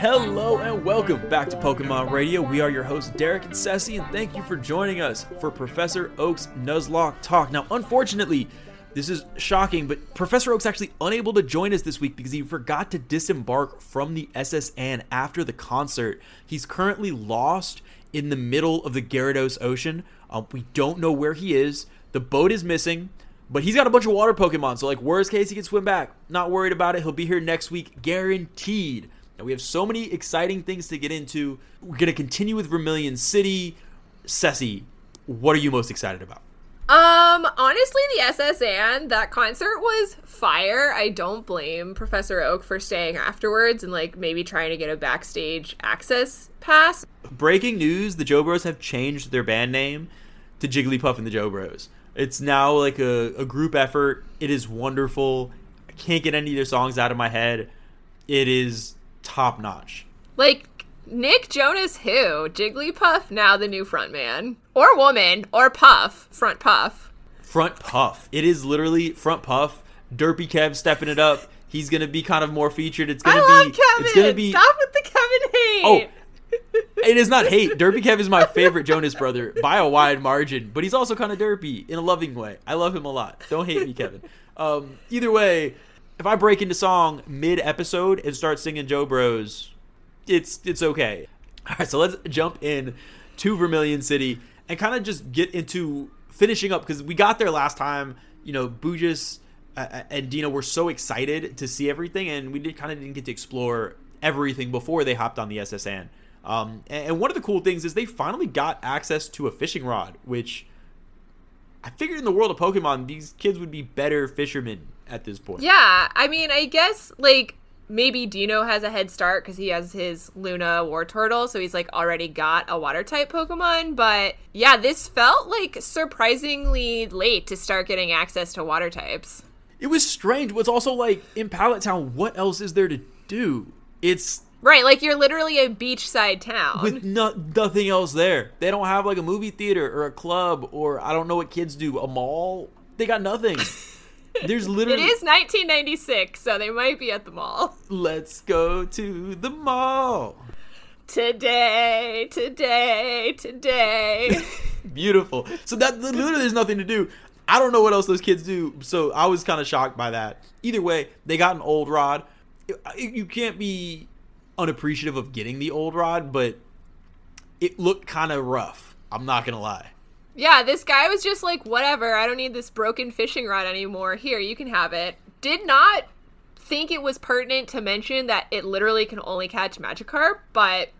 Hello and welcome back to Pokemon Radio. We are your hosts, Derek and Ceci, and thank you for joining us for Professor Oak's Nuzlocke Talk. Now, unfortunately, this is shocking, but Professor Oak's actually unable to join us this week because he forgot to disembark from the SS Anne after the concert. He's currently lost in the middle of the Gyarados Ocean. Um, we don't know where he is. The boat is missing, but he's got a bunch of water Pokemon, so like worst case, he can swim back. Not worried about it. He'll be here next week, guaranteed. Now we have so many exciting things to get into. We're gonna continue with Vermilion City. Ceci, what are you most excited about? Um, honestly, the SS Anne, that concert was fire. I don't blame Professor Oak for staying afterwards and like maybe trying to get a backstage access pass. Breaking news: the Joe Bros have changed their band name to Jigglypuff and the Joe Bros. It's now like a, a group effort. It is wonderful. I can't get any of their songs out of my head. It is top notch. Like Nick Jonas, who Jigglypuff, now the new front man or woman or Puff, front Puff. Front Puff. It is literally front Puff. Derpy Kev stepping it up. He's gonna be kind of more featured. It's gonna I love be. Kevin. It's gonna be. Stop with the Kevin hate. Oh, it is not hate. Derpy Kev is my favorite Jonas brother by a wide margin, but he's also kind of derpy in a loving way. I love him a lot. Don't hate me, Kevin. Um, either way, if I break into song mid episode and start singing Joe Bros, it's it's okay. All right, so let's jump in to Vermilion City and kind of just get into finishing up because we got there last time. You know, Bujis uh, and Dino were so excited to see everything, and we did kind of didn't get to explore everything before they hopped on the SS Anne. Um, and one of the cool things is they finally got access to a fishing rod, which I figured in the world of Pokemon, these kids would be better fishermen at this point. Yeah, I mean, I guess like maybe Dino has a head start because he has his Luna Wartortle, so he's like already got a water type Pokemon. But yeah, this felt like surprisingly late to start getting access to water types. It was strange. What's also like in Pallet Town, what else is there to do? It's Right, like you're literally a beachside town. with no, nothing else there. They don't have like a movie theater or a club or I don't know what kids do, a mall. They got nothing. There's literally is 1996, so they might be at the mall. let's go to the mall. Today, today, today. Beautiful. So that literally there's nothing to do. I don't know what else those kids do. So I was kind of shocked by that. Either way, they got an old rod. You can't be unappreciative of getting the old rod, but it looked kind of rough. I'm not gonna lie. Yeah, this guy was just like, whatever, I don't need this broken fishing rod anymore. Here, you can have it. Did not think it was pertinent to mention that it literally can only catch Magikarp, but,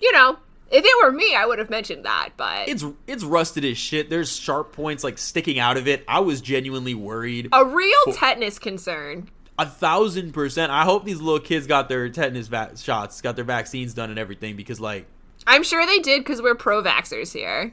you know, if it were me, I would have mentioned that, but. It's it's rusted as shit. There's sharp points like sticking out of it. I was genuinely worried. a real For- tetanus concern. A thousand percent. I hope these little kids got their tetanus va- shots, got their vaccines done, and everything. Because like, I'm sure they did because we're pro vaxxers here.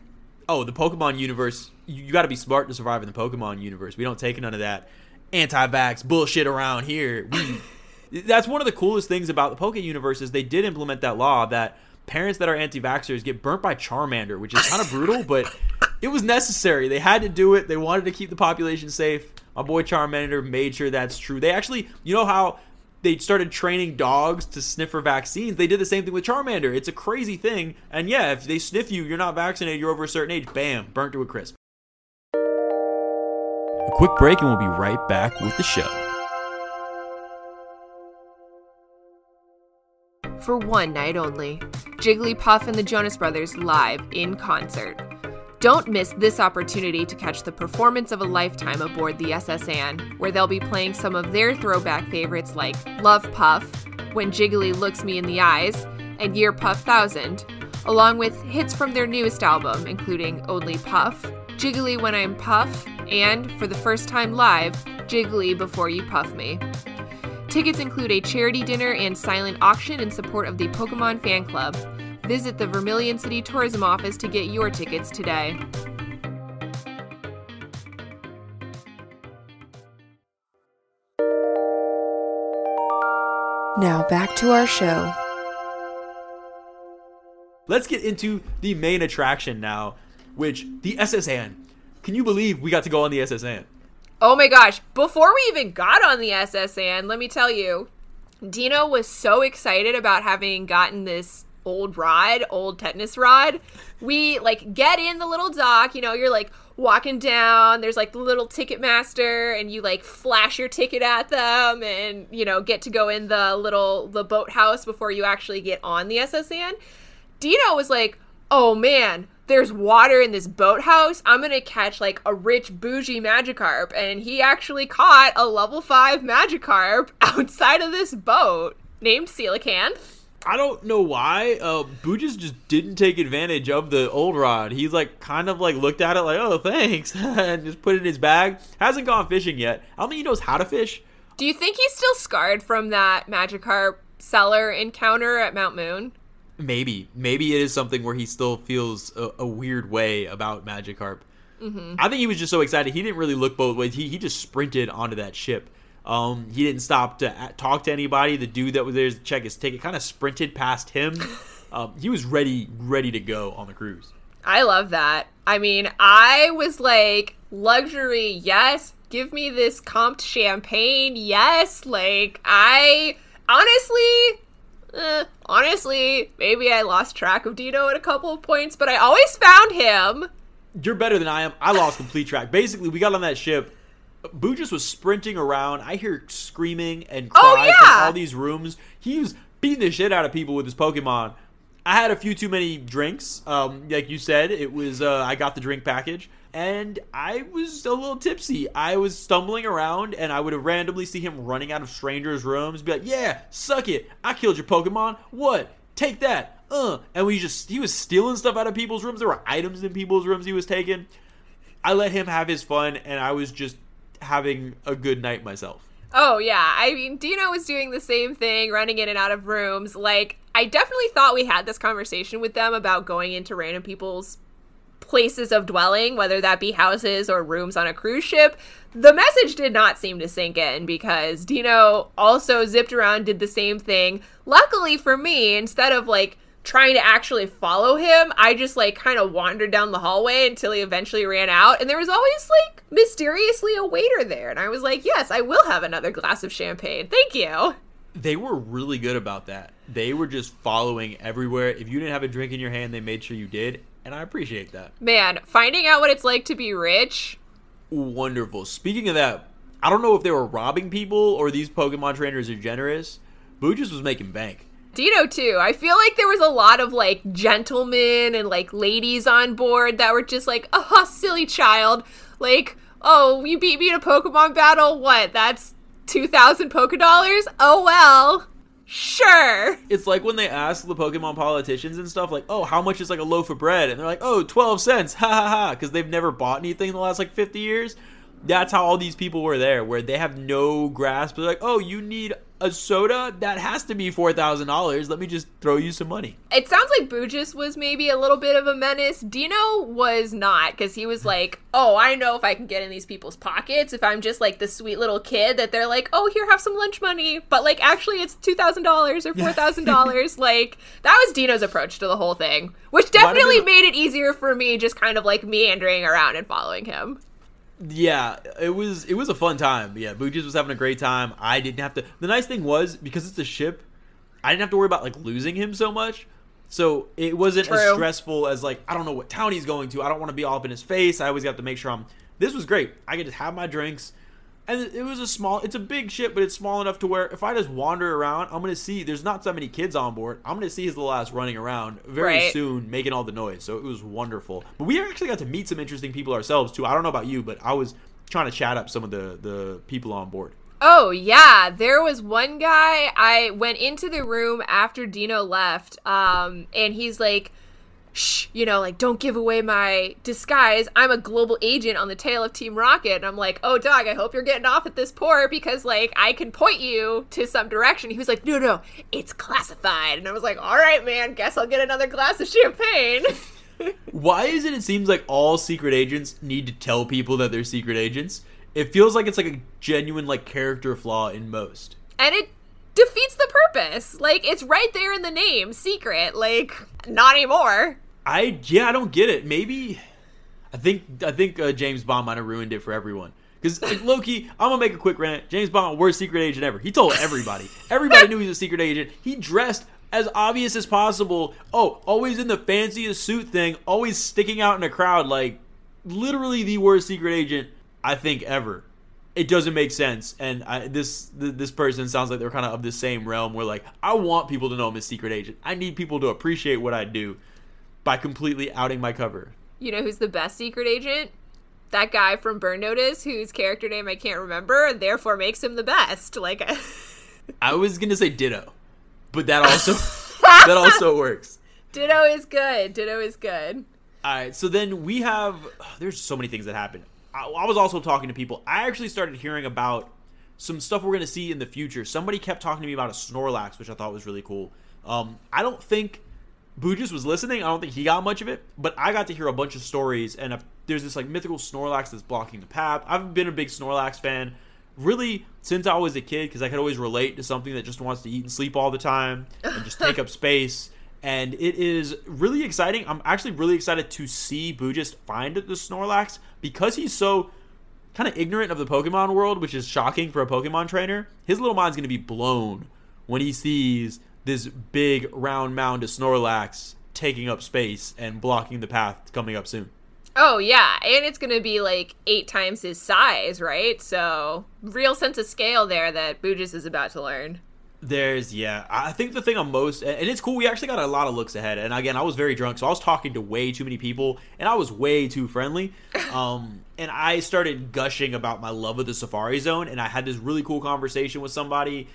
Oh, the Pokemon universe. You, you got to be smart to survive in the Pokemon universe. We don't take none of that anti-vax bullshit around here. We, that's one of the coolest things about the Poke universe is they did implement that law that parents that are anti-vaxxers get burnt by Charmander, which is kind of brutal, but it was necessary. They had to do it. They wanted to keep the population safe. My boy Charmander made sure that's true. They actually, you know how they started training dogs to sniff for vaccines. They did the same thing with Charmander. It's a crazy thing. And yeah, if they sniff you, you're not vaccinated, you're over a certain age, bam, burnt to a crisp. A quick break and we'll be right back with the show. For one night only, Jigglypuff and the Jonas Brothers live in concert. Don't miss this opportunity to catch the performance of a lifetime aboard the SS Anne, where they'll be playing some of their throwback favorites like Love Puff, When Jiggly Looks Me in the Eyes, and Year Puff Thousand, along with hits from their newest album, including Only Puff, Jiggly When I'm Puff, and, for the first time live, Jiggly Before You Puff Me. Tickets include a charity dinner and silent auction in support of the Pokemon Fan Club. Visit the Vermilion City Tourism Office to get your tickets today. Now back to our show. Let's get into the main attraction now, which the SS Anne. Can you believe we got to go on the SS Anne? Oh my gosh. Before we even got on the SS Anne, let me tell you, Dino was so excited about having gotten this old rod, old tetanus rod. We like get in the little dock, you know, you're like walking down, there's like the little ticket master and you like flash your ticket at them and you know, get to go in the little the boathouse before you actually get on the SS Anne. Dino was like, "Oh man, there's water in this boathouse. I'm gonna catch like a rich bougie Magikarp. And he actually caught a level five Magikarp outside of this boat named Coelacanth. I don't know why. Uh, Booges just didn't take advantage of the old rod. He's like kind of like looked at it like, oh, thanks, and just put it in his bag. Hasn't gone fishing yet. I don't think he knows how to fish. Do you think he's still scarred from that Magikarp seller encounter at Mount Moon? Maybe, maybe it is something where he still feels a, a weird way about Magikarp. Mm-hmm. I think he was just so excited. He didn't really look both ways. He he just sprinted onto that ship. Um, he didn't stop to talk to anybody. The dude that was there to check his ticket kind of sprinted past him. Um, he was ready, ready to go on the cruise. I love that. I mean, I was like, luxury, yes. Give me this comped champagne, yes. Like, I honestly, eh, honestly, maybe I lost track of Dino at a couple of points, but I always found him. You're better than I am. I lost complete track. Basically, we got on that ship. Boo just was sprinting around. I hear screaming and cries Oh, yeah. from all these rooms. He was beating the shit out of people with his Pokemon. I had a few too many drinks. Um, like you said, it was uh, I got the drink package, and I was a little tipsy. I was stumbling around, and I would randomly see him running out of strangers' rooms, be like, "Yeah, suck it! I killed your Pokemon. What? Take that!" Uh, and we just he was stealing stuff out of people's rooms. There were items in people's rooms he was taking. I let him have his fun, and I was just having a good night myself. Oh yeah, I mean Dino was doing the same thing, running in and out of rooms. Like I definitely thought we had this conversation with them about going into random people's places of dwelling, whether that be houses or rooms on a cruise ship. The message did not seem to sink in because Dino also zipped around, did the same thing. Luckily for me, instead of like trying to actually follow him, I just like kind of wandered down the hallway until he eventually ran out. And there was always like mysteriously a waiter there. And I was like, yes, I will have another glass of champagne. Thank you. They were really good about that. They were just following everywhere. If you didn't have a drink in your hand, they made sure you did, and I appreciate that. Man, finding out what it's like to be rich. Wonderful. Speaking of that, I don't know if they were robbing people or these Pokemon trainers are generous. Boo just was making bank. Dino too. I feel like there was a lot of like gentlemen and like ladies on board that were just like, oh, silly child. Like, oh, you beat me in a Pokemon battle? What? That's 2,000 Poke Dollars? Oh, well. Sure. It's like when they ask the Pokemon politicians and stuff, like, oh, how much is like a loaf of bread? And they're like, oh, 12 cents. Ha ha ha. Because they've never bought anything in the last like 50 years. That's how all these people were there, where they have no grasp. They're like, oh, you need a soda? That has to be $4,000. Let me just throw you some money. It sounds like Bugis was maybe a little bit of a menace. Dino was not, because he was like, oh, I know if I can get in these people's pockets, if I'm just like the sweet little kid that they're like, oh, here, have some lunch money. But like, actually, it's $2,000 or $4,000. like, that was Dino's approach to the whole thing, which definitely been- made it easier for me just kind of like meandering around and following him. Yeah, it was it was a fun time. Yeah, Booges was having a great time. I didn't have to. The nice thing was because it's a ship, I didn't have to worry about like losing him so much. So it wasn't as stressful as like I don't know what town he's going to. I don't want to be all up in his face. I always got to make sure I'm. This was great. I could just have my drinks, and it was a small. It's a big ship, but it's small enough to where if I just wander around, I'm gonna see. There's not so many kids on board. I'm gonna see his little ass running around very Right. soon, making all the noise. So it was wonderful. But we actually got to meet some interesting people ourselves too. I don't know about you, but I was trying to chat up some of the the people on board. Oh yeah, there was one guy I went into the room after Dino left, um, and he's like, "Shh, you know, like don't give away my disguise. I'm a global agent on the tail of Team Rocket." And I'm like, "Oh, dog, I hope you're getting off at this port because like I can point you to some direction." He was like, "No, no, it's classified." And I was like, "All right, man, guess I'll get another glass of champagne." Why is it? It seems like all secret agents need to tell people that they're secret agents. It feels like it's like a genuine like character flaw in most. and it defeats the purpose. Like it's right there in the name, secret. Like not anymore. I yeah, I don't get it. Maybe I think I think uh, James Bond might have ruined it for everyone. Because like, Loki, I'm gonna make a quick rant. James Bond, worst secret agent ever. He told everybody. everybody knew he was a secret agent. He dressed as obvious as possible. Oh, always in the fanciest suit thing. Always sticking out in a crowd. Like literally the worst secret agent I think ever. It doesn't make sense, and I, this th- this person sounds like they're kind of of the same realm. Where like I want people to know I'm a secret agent. I need people to appreciate what I do by completely outing my cover. You know who's the best secret agent? That guy from Burn Notice, whose character name I can't remember, and therefore makes him the best. Like, I was gonna say Ditto, but that also that also works. Ditto is good. Ditto is good. All right, so then we have. There's so many things that happen. I, I was also talking to people. I actually started hearing about some stuff we're gonna see in the future. Somebody kept talking to me about a Snorlax, which I thought was really cool. Um, I don't think Boogus was listening. I don't think he got much of it, but I got to hear a bunch of stories. And a, there's this like mythical Snorlax that's blocking the path. I've been a big Snorlax fan, really since I was a kid, because I could always relate to something that just wants to eat and sleep all the time and just take up space. And it is really exciting. I'm actually really excited to see Boogus find the Snorlax because he's so kind of ignorant of the Pokemon world, which is shocking for a Pokemon trainer. His little mind's going to be blown when he sees this big round mound of Snorlax taking up space and blocking the path coming up soon. Oh yeah, and it's gonna be like eight times his size, right? So real sense of scale there that Boogus is about to learn. There's yeah, I think the thing I'm most and it's cool. We actually got a lot of looks ahead, and again, I was very drunk, so I was talking to way too many people, and I was way too friendly. Um, and I started gushing about my love of the Safari Zone, and I had this really cool conversation with somebody.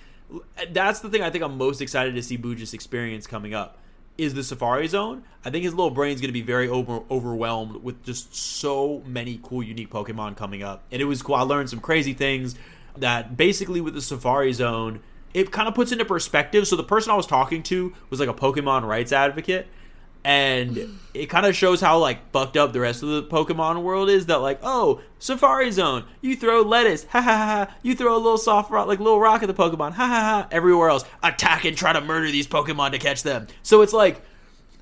That's the thing I think I'm most excited to see Boogus experience coming up is the Safari Zone. I think his little brain's going to be very over, overwhelmed with just so many cool, unique Pokemon coming up. And it was cool. I learned some crazy things that basically with the Safari Zone, it kind of puts into perspective. So the person I was talking to was like a Pokemon rights advocate. And it kind of shows how like fucked up the rest of the Pokemon world is. That like, oh, Safari Zone, you throw lettuce, ha ha ha. You throw a little soft rock, like little rock at the Pokemon, ha ha ha. Everywhere else, attack and try to murder these Pokemon to catch them. So it's like,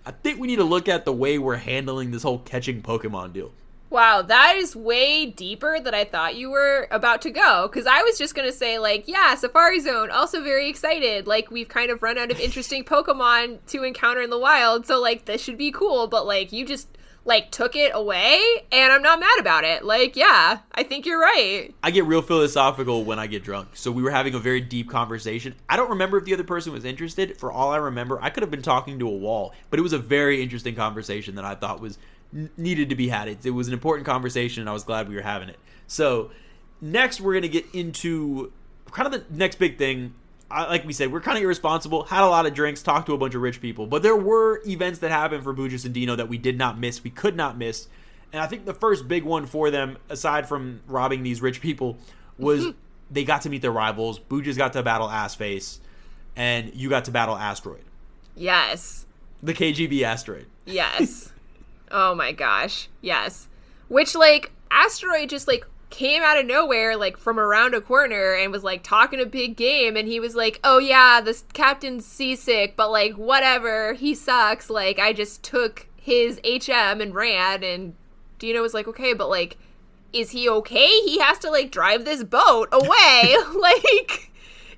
I think we need to look at the way we're handling this whole catching Pokemon deal. Wow, that is way deeper than I thought you were about to go. Because I was just going to say, like, yeah, Safari Zone, also very excited. Like, we've kind of run out of interesting Pokemon to encounter in the wild. So, like, this should be cool. But, like, you just, like, took it away. And I'm not mad about it. Like, yeah, I think you're right. I get real philosophical when I get drunk. So we were having a very deep conversation. I don't remember if the other person was interested. For all I remember, I could have been talking to a wall. But it was a very interesting conversation that I thought was needed to be had. It, it was an important conversation, and I was glad we were having it. So, next, we're going to get into kind of the next big thing. I, like we said, we're kind of irresponsible, had a lot of drinks, talked to a bunch of rich people, but there were events that happened for Boogus and Dino that we did not miss. We could not miss. And I think the first big one for them, aside from robbing these rich people, was they got to meet their rivals. Boogus got to battle Assface, and you got to battle Asteroid. Yes. The KGB Asteroid. Yes. Oh my gosh. Yes. Which like asteroid just like came out of nowhere like from around a corner and was like talking a big game and he was like, "Oh yeah, this captain's seasick, but like whatever, he sucks. Like I just took his HM and ran and Dino was like, "Okay, but like is he okay? He has to like drive this boat away." like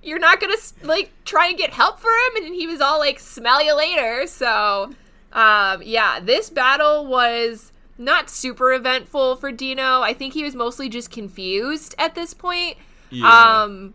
you're not going to like try and get help for him and he was all like, "Smell you later." So um, yeah, this battle was not super eventful for Dino. I think he was mostly just confused at this point. Yeah. Um,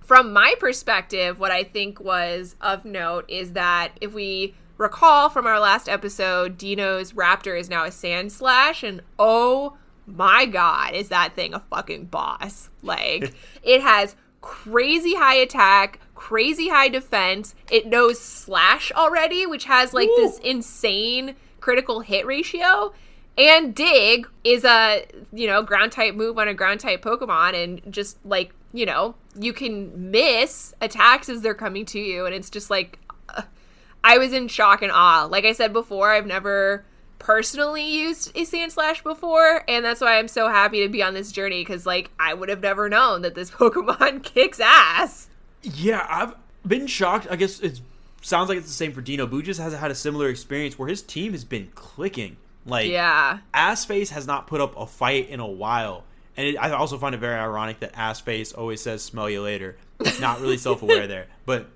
from my perspective, what I think was of note is that if we recall from our last episode, Dino's Raptor is now a Sandslash, and oh my god, is that thing a fucking boss? Like, it has crazy high attack, crazy high defense. It knows slash already, which has like Ooh. this insane critical hit ratio. And dig is a, you know, ground type move on a ground type Pokemon and just like, you know, you can miss attacks as they're coming to you and it's just like uh, I was in shock and awe. Like I said before, I've never personally used a Sandslash before, and that's why I'm so happy to be on this journey because, like, I would have never known that this Pokemon kicks ass. Yeah, I've been shocked. I guess it sounds like it's the same for Dino. Bujas has had a similar experience where his team has been clicking. Like, Yeah. Assface has not put up a fight in a while. And it, I also find it very ironic that Assface always says "smell you later." Not really self-aware there, but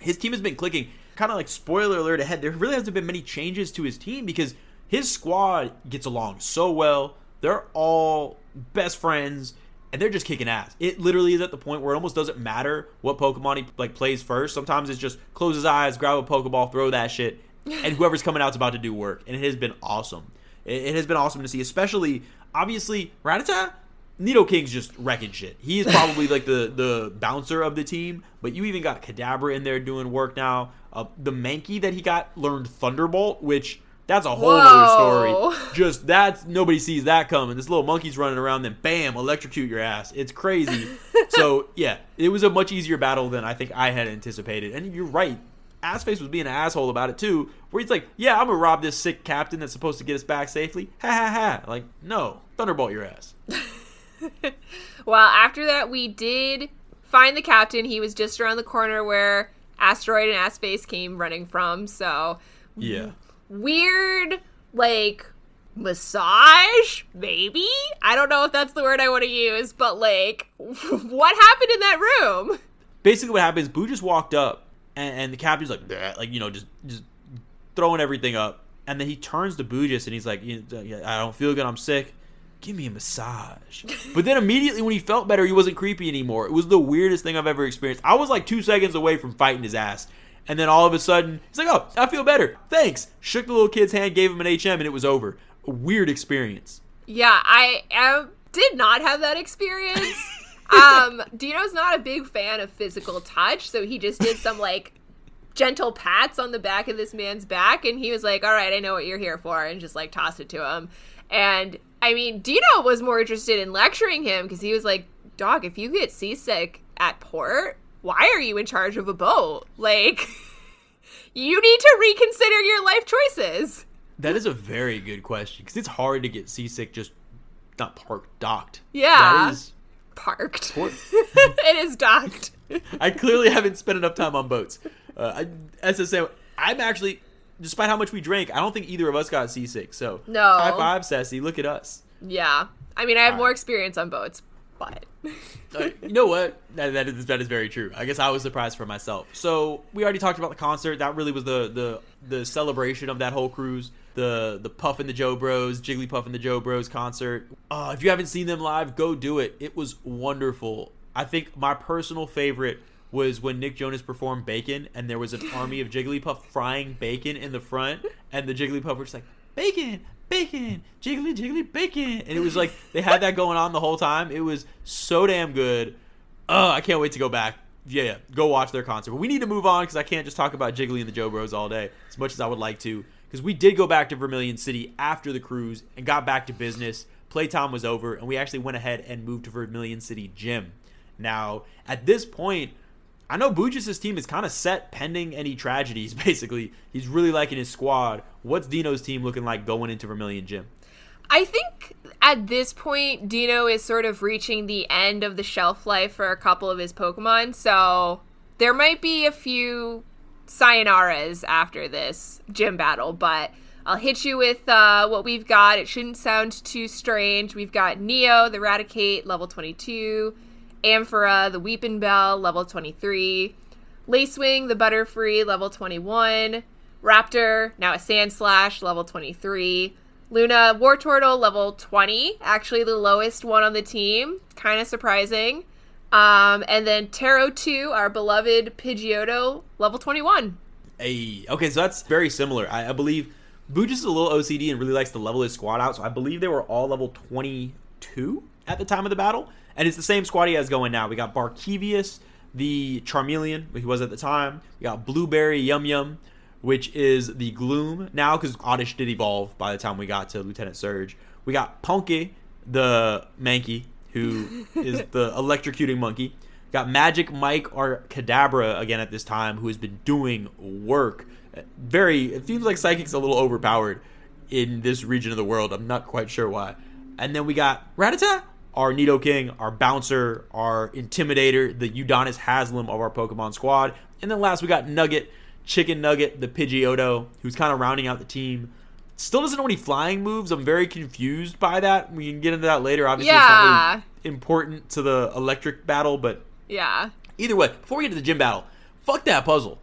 his team has been clicking. Kind of like spoiler alert ahead. There really hasn't been many changes to his team because his squad gets along so well. They're all best friends, and they're just kicking ass. It literally is at the point where it almost doesn't matter what Pokemon he like plays first. Sometimes it's just close his eyes, grab a Pokeball, throw that shit, and whoever's coming out's about to do work. And it has been awesome. It, it has been awesome to see, especially obviously Rattata. Nidoking's just wrecking shit. He is probably like the the bouncer of the team, but you even got Kadabra in there doing work now. Uh, the Mankey that he got learned Thunderbolt, which that's a whole other story. Just that's nobody sees that coming. This little monkey's running around, then bam, electrocute your ass. It's crazy. so yeah, it was a much easier battle than I think I had anticipated. And you're right. Assface was being an asshole about it too, where he's like, "Yeah, I'm gonna rob this sick captain that's supposed to get us back safely." Ha ha ha! Like, no, thunderbolt your ass. Well, after that, we did find the captain. He was just around the corner where Asteroid and Assface came running from. So Yeah. weird, like massage, maybe. I don't know if that's the word I want to use, but like, what happened in that room? basically what happens boo just walked up and, and the captain's like "Bleh," like you know just just throwing everything up and then he turns to Bujis and he's like "You- uh, yeah, i don't feel good i'm sick give me a massage. But then immediately when he felt better he wasn't creepy anymore. It was the weirdest thing i've ever experienced. I was like two seconds away from fighting his ass. And then all of a sudden he's like oh i feel better. Thanks. Shook the little kid's hand gave him an hm and it was over. A weird experience. Yeah, I am, did not have that experience. um, Dino's not a big fan of physical touch, so he just did some like gentle pats on the back of this man's back, and he was like, "All right, I know what you're here for," and just like tossed it to him. And I mean, Dino was more interested in lecturing him because he was like, "Dog, if you get seasick at port, why are you in charge of a boat? Like." You need to reconsider your life choices. that is a very good question because it's hard to get seasick just not parked docked Yeah. Parked. It is docked. I clearly haven't spent enough time on boats. Uh, I, say, I'm actually, despite how much we drank, I don't think either of us got seasick. So No. high five, Sassy. Look at us. Yeah. I mean, I have All more right. experience on boats, but Uh, you know what? That, that is that is very true. I guess I was surprised for myself. So we already talked about the concert. That really was the the the celebration of that whole cruise. The the Puff and the Joe Bros, Jigglypuff and the Joe Bros concert. Uh, if you haven't seen them live, go do it. It was wonderful. I think my personal favorite was when Nick Jonas performed Bacon, and there was an army of Jigglypuff frying bacon in the front, and the Jigglypuff were just like bacon, bacon, jiggly jiggly bacon, and it was like they had that going on the whole time. It was so damn good. Oh, I can't wait to go back. Yeah, yeah, go watch their concert. But we need to move on because I can't just talk about Jiggly and the Joe Bros all day as much as I would like to. Because we did go back to Vermilion City after the cruise and got back to business. Playtime was over, and we actually went ahead and moved to Vermilion City Gym. Now, at this point, I know Bujis' team is kind of set pending any tragedies, basically. He's really liking his squad. What's Dino's team looking like going into Vermilion Gym? I think at this point, Dino is sort of reaching the end of the shelf life for a couple of his Pokemon. So there might be a few sayonaras after this gym battle, but I'll hit you with uh, what we've got. It shouldn't sound too strange. We've got Neo, the Raticate, level 22, Amphora, the Weepinbell, level 23, Lacewing, the Butterfree, level 21, Raptor, now a Sandslash, level 23. Luna Wartortle level 20, actually the lowest one on the team. Kind of surprising. Um, and then Taro 2, our beloved Pidgeotto, level 21. Hey, okay, so that's very similar. I, I believe Bujis is a little OCD and really likes to level his squad out. So I believe they were all level 22 at the time of the battle. And it's the same squad he has going now. We got Barkevius, the Charmeleon, which he was at the time. We got Blueberry Yum Yum, which is the Gloom now because Oddish did evolve by the time we got to Lieutenant Surge. We got Punky, the Mankey, who is the electrocuting monkey. Got Magic Mike or Kadabra again at this time, who has been doing work. Very, it seems like Psychic's a little overpowered in this region of the world. I'm not quite sure why. And then we got Rattata, our Nidoking, our Bouncer, our Intimidator, the Udonis Haslem of our Pokemon squad. And then last we got Nugget, Chicken Nugget, the Pidgeotto, who's kind of rounding out the team. Still doesn't know any flying moves. I'm very confused by that. We can get into that later. Obviously, it's not really important to the electric battle, but Yeah. either way, before we get to the gym battle, fuck that puzzle.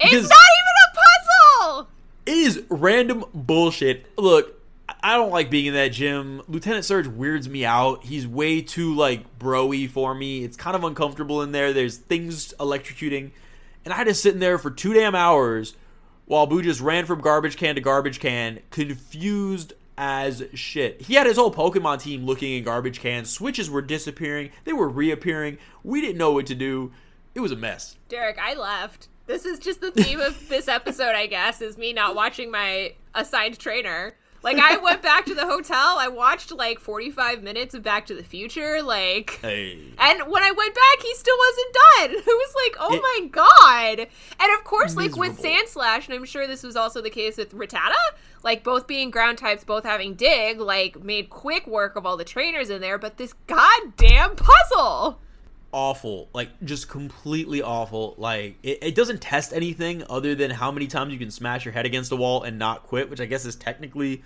It's Because- not even a puzzle! It is random bullshit. Look, I don't like being in that gym. Lieutenant Surge weirds me out. He's way too like broy for me. It's kind of uncomfortable in there. There's things electrocuting, and I had to sit in there for two damn hours while Boo just ran from garbage can to garbage can, confused as shit. He had his whole Pokemon team looking in garbage cans. Switches were disappearing. They were reappearing. We didn't know what to do. It was a mess. Derek, I left. This is just the theme of this episode, I guess, is me not watching my assigned trainer. Like I went back to the hotel, I watched like 45 minutes of Back to the Future, like Hey. and when I went back, he still wasn't done. It was like, oh It- my god! And of course, like with Miserable. Sandslash, and I'm sure this was also the case with Rattata, like both being ground types, both having Dig, like made quick work of all the trainers in there. But this goddamn puzzle. awful like just completely awful like it, it doesn't test anything other than how many times you can smash your head against a wall and not quit which i guess is technically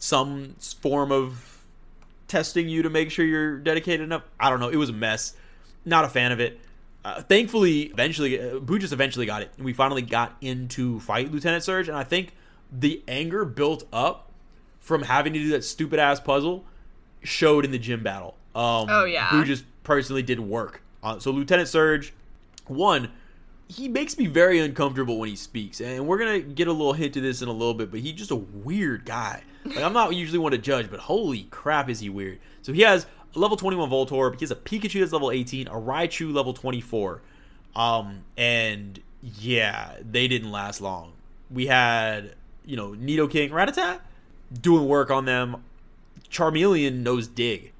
some form of testing you to make sure you're dedicated enough i don't know it was a mess not a fan of it uh, thankfully eventually uh, boo just eventually got it and we finally got into fight lieutenant surge and i think the anger built up from having to do that stupid ass puzzle showed in the gym battle. Um, Oh, yeah. Boo just personally did work. Uh, so Lieutenant Surge, one, he makes me very uncomfortable when he speaks, and we're gonna get a little hint to this in a little bit. But he's just a weird guy. Like I'm not usually one to judge, but holy crap, is he weird? So he has a level 21 Voltorb. He has a Pikachu that's level 18, a Raichu level 24. Um, and yeah, they didn't last long. We had you know Nidoking, Rattata doing work on them. Charmeleon knows dig.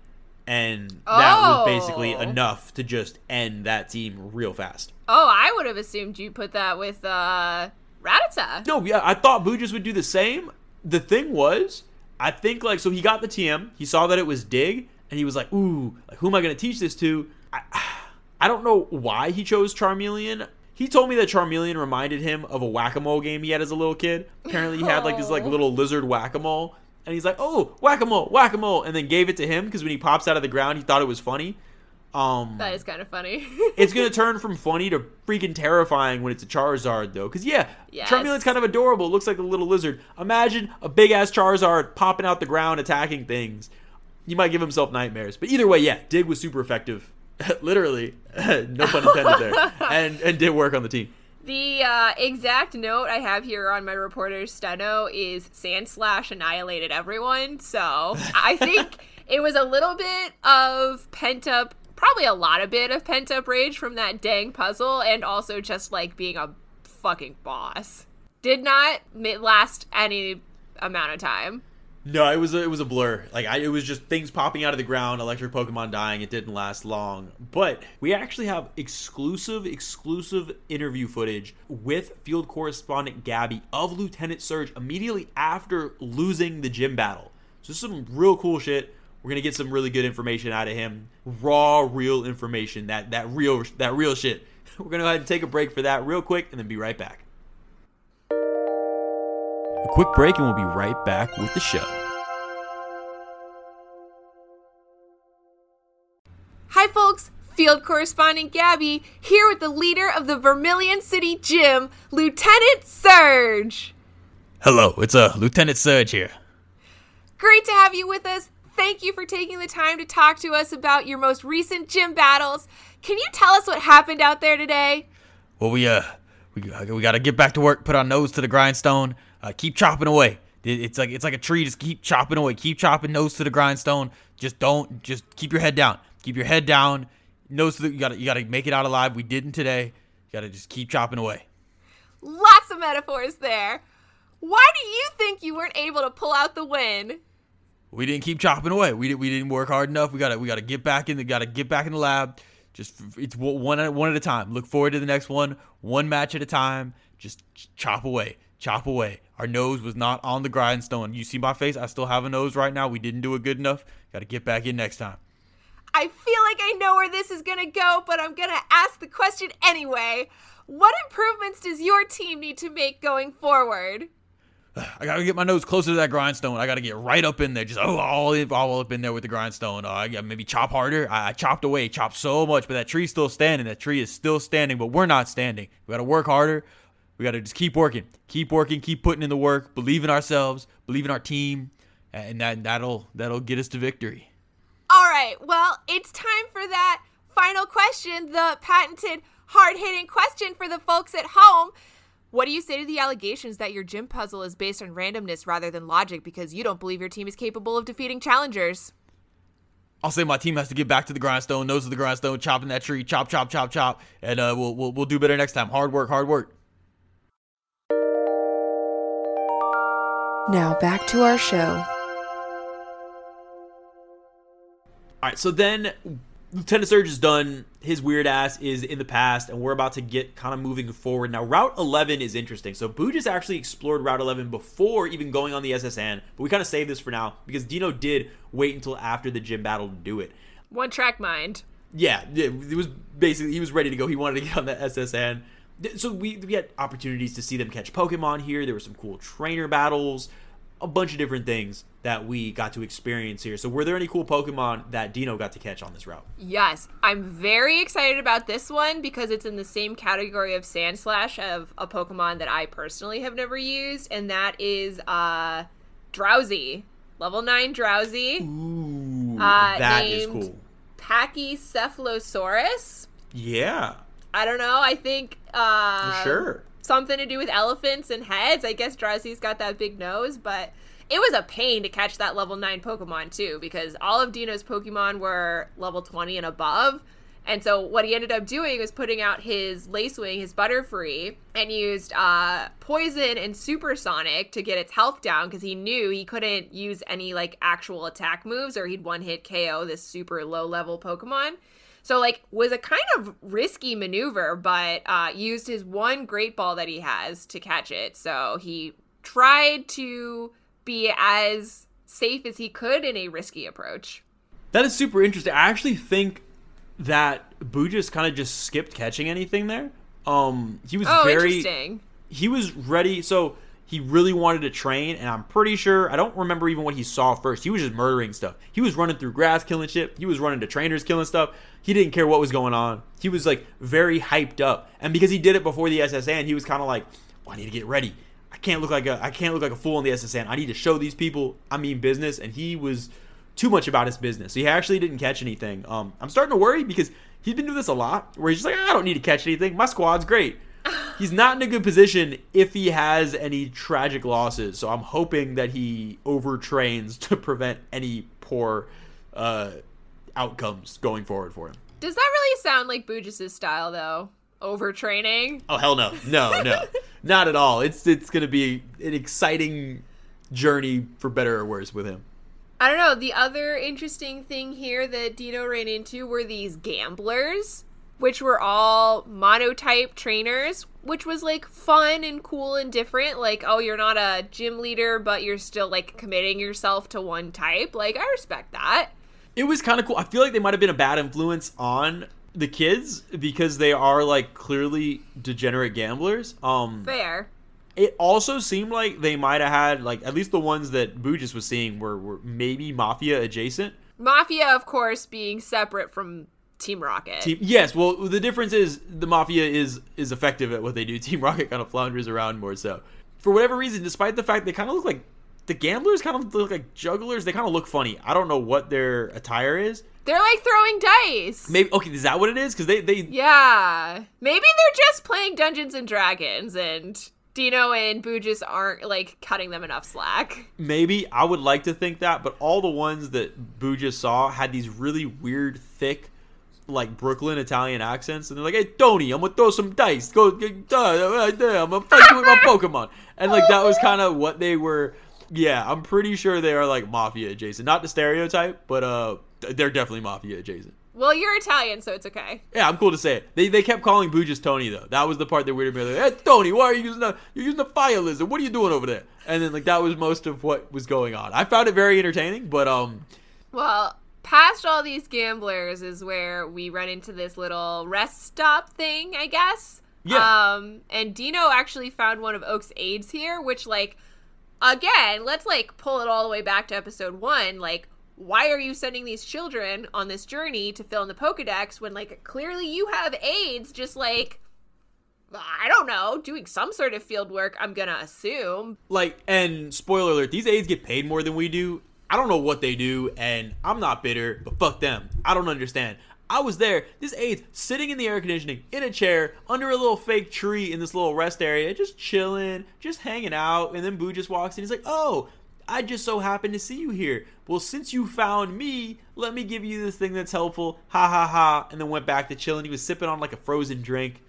And that was basically Oh. enough to just end that team real fast. Oh, I would have assumed you put that with uh Rattata. No, yeah, I thought Boojas would do the same. The thing was, I think like so he got the TM, he saw that it was dig, and he was like, "Ooh, like who am I going to teach this to?" I, I don't know why he chose Charmeleon. He told me that Charmeleon reminded him of a whack-a-mole game he had as a little kid. Apparently, he had like this like Oh. little lizard whack-a-mole, and he's like, "Oh, whack-a-mole, whack-a-mole," and then gave it to him because when he pops out of the ground, he thought it was funny. Um, That is kind of funny. it's gonna turn from funny to freaking terrifying when it's a Charizard, though. Because yeah, Yes. Charmeleon's kind of adorable. It looks like a little lizard. Imagine a big ass Charizard popping out the ground, attacking things. You might give himself nightmares. But either way, yeah, Dig was super effective. Literally, no pun intended there, and and did work on the team. The uh, exact note I have here on my reporter's steno is Sandslash annihilated everyone. So I think it was a little bit of pent up, probably a lot of bit of pent up rage from that dang puzzle, and also just like being a fucking boss. Did not last any amount of time. No, it was a, it was a blur. Like I, it was just things popping out of the ground, electric Pokemon dying. It didn't last long. But we actually have exclusive, exclusive interview footage with field correspondent Gabby of Lieutenant Surge immediately after losing the gym battle. So some real cool shit. We're gonna get some really good information out of him. Raw, real information. That that real that real shit. We're gonna go ahead and take a break for that real quick, and then be right back. A quick break, and we'll be right back with the show. Hi, folks. Field correspondent Gabby here with the leader of the Vermilion City Gym, Lieutenant Surge. Hello, it's uh, Lieutenant Surge here. Great to have you with us. Thank you for taking the time to talk to us about your most recent gym battles. Can you tell us what happened out there today? Well, we uh, we we got to get back to work. Put our nose to the grindstone. Uh, keep chopping away. It's like it's like a tree. Just keep chopping away. Keep chopping. Nose to the grindstone. Just don't. Just keep your head down. Keep your head down. Nose to the. You gotta you gotta make it out alive. We didn't today. You gotta just keep chopping away. Lots of metaphors there. Why do you think you weren't able to pull out the win? We didn't keep chopping away. We didn't we didn't work hard enough. We gotta we gotta get back in. the gotta get back in the lab. Just it's one one at one at a time. Look forward to the next one. One match at a time. Just chop away. Chop away. Our nose was not on the grindstone. You see my face? I still have a nose right now. We didn't do it good enough. Got to get back in next time. I feel like I know where this is going to go, but I'm going to ask the question anyway. What improvements does your team need to make going forward? I gotta get my nose closer to that grindstone. I gotta get right up in there, just oh, all, all up in there with the grindstone. Uh, I got maybe chop harder. I, I chopped away, chopped so much, but that tree's still standing. That tree is still standing, but we're not standing. We gotta work harder. We gotta just keep working, keep working, keep putting in the work. Believe in ourselves, believe in our team, and that that'll that'll get us to victory. All right. Well, it's time for that final question, the patented hard hitting question for the folks at home. What do you say to the allegations that your gym puzzle is based on randomness rather than logic because you don't believe your team is capable of defeating challengers? I'll say my team has to get back to the grindstone, nose of the grindstone, chopping that tree, chop, chop, chop, chop, and uh, we'll, we'll we'll do better next time. Hard work, hard work. Now back to our show. All right, so then Lieutenant Surge is done. His weird ass is in the past, and we're about to get kind of moving forward. Now, Route 11 is interesting. So, Boo just actually explored Route 11 before even going on the SS Anne, but we kind of saved this for now because Dino did wait until after the gym battle to do it. One track mind. Yeah, it was basically, he was ready to go. He wanted to get on the SS Anne. So, we, we had opportunities to see them catch Pokemon here. There were some cool trainer battles a bunch of different things that we got to experience here. So, were there any cool Pokemon that Dino got to catch on this route? Yes, I'm very excited about this one because it's in the same category of Sandslash of a Pokemon that I personally have never used, and that is uh, Drowzee, level nine Drowzee. Ooh, uh, that is cool. Pachycephalosaurus. Yeah. I don't know. I think. Uh, sure something to do with elephants and heads. I guess Drowzee's got that big nose, but it was a pain to catch that level 9 Pokemon too because all of Dino's Pokemon were level 20 and above. And so what he ended up doing was putting out his Lacewing, his Butterfree, and used uh, Poison and Supersonic to get its health down because he knew he couldn't use any like actual attack moves or he'd one hit KO this super low level Pokemon. So like was a kind of risky maneuver, but uh, used his one great ball that he has to catch it. So he tried to be as safe as he could in a risky approach. That is super interesting. I actually think that just kind of just skipped catching anything there. Um, he was oh, very interesting. He was ready. So he really wanted to train, and I'm pretty sure I don't remember even what he saw first. He was just murdering stuff. He was running through grass, killing shit. He was running to trainers, killing stuff. He didn't care what was going on. He was like very hyped up, and because he did it before the SS Anne, he was kind of like, well, "I need to get ready. I can't look like a I can't look like a fool in the SS Anne. I need to show these people I mean business." And he was too much about his business. He actually didn't catch anything. Um, I'm starting to worry because he's been doing this a lot, where he's just like, "I don't need to catch anything. My squad's great." He's not in a good position if he has any tragic losses. So I'm hoping that he overtrains to prevent any poor uh, outcomes going forward for him. Does that really sound like Bugis' style, though? Overtraining? Oh hell no, no, no, not at all. It's it's gonna be an exciting journey for better or worse with him. I don't know. The other interesting thing here that Dino ran into were these gamblers which were all monotype trainers, which was like fun and cool and different. Like, oh, you're not a gym leader, but you're still like committing yourself to one type. Like, I respect that. It was kind of cool. I feel like they might have been a bad influence on the kids because they are like clearly degenerate gamblers. Um Fair. It also seemed like they might have had like at least the ones that Bugis was seeing were, were maybe mafia adjacent. Mafia, of course, being separate from Team Rocket. Team, yes, well, the difference is the Mafia is is effective at what they do. Team Rocket kind of flounders around more so. For whatever reason, despite the fact they kind of look like the gamblers, kind of look like jugglers. They kind of look funny. I don't know what their attire is. They're like throwing dice. Maybe okay, is that what it is? Because they they yeah, maybe they're just playing Dungeons and Dragons and. Dino and Boo just aren't like cutting them enough slack. Maybe I would like to think that, but all the ones that Boo just saw had these really weird, thick, like Brooklyn Italian accents, and they're like, "Hey, Tony, I'm gonna throw some dice. Go, I'm gonna fight you with my Pokemon." And like that was kind of what they were. Yeah, I'm pretty sure they are like mafia adjacent. Not the stereotype, but uh, they're definitely mafia adjacent. Well, you're Italian, so it's okay. Yeah, I'm cool to say it. They, they kept calling just Tony though. That was the part that weirded me. Like, hey Tony, why are you using the you're using the fire lizard? What are you doing over there? And then like that was most of what was going on. I found it very entertaining, but um. Well, past all these gamblers is where we run into this little rest stop thing, I guess. Yeah. Um, and Dino actually found one of Oak's aides here, which, like, again, let's like pull it all the way back to episode one. Like, why are you sending these children on this journey to fill in the Pokedex when, like, clearly you have aides just like. I don't know, doing some sort of field work, I'm gonna assume. Like, and spoiler alert, these aides get paid more than we do. I don't know what they do, and I'm not bitter, but fuck them. I don't understand. I was there. This aide's sitting in the air conditioning in a chair under a little fake tree in this little rest area, just chilling, just hanging out. And then Boo just walks in. He's like, "Oh, I just so happened to see you here. Well, since you found me, let me give you this thing that's helpful. Ha ha ha." And then went back to chilling. He was sipping on like a frozen drink.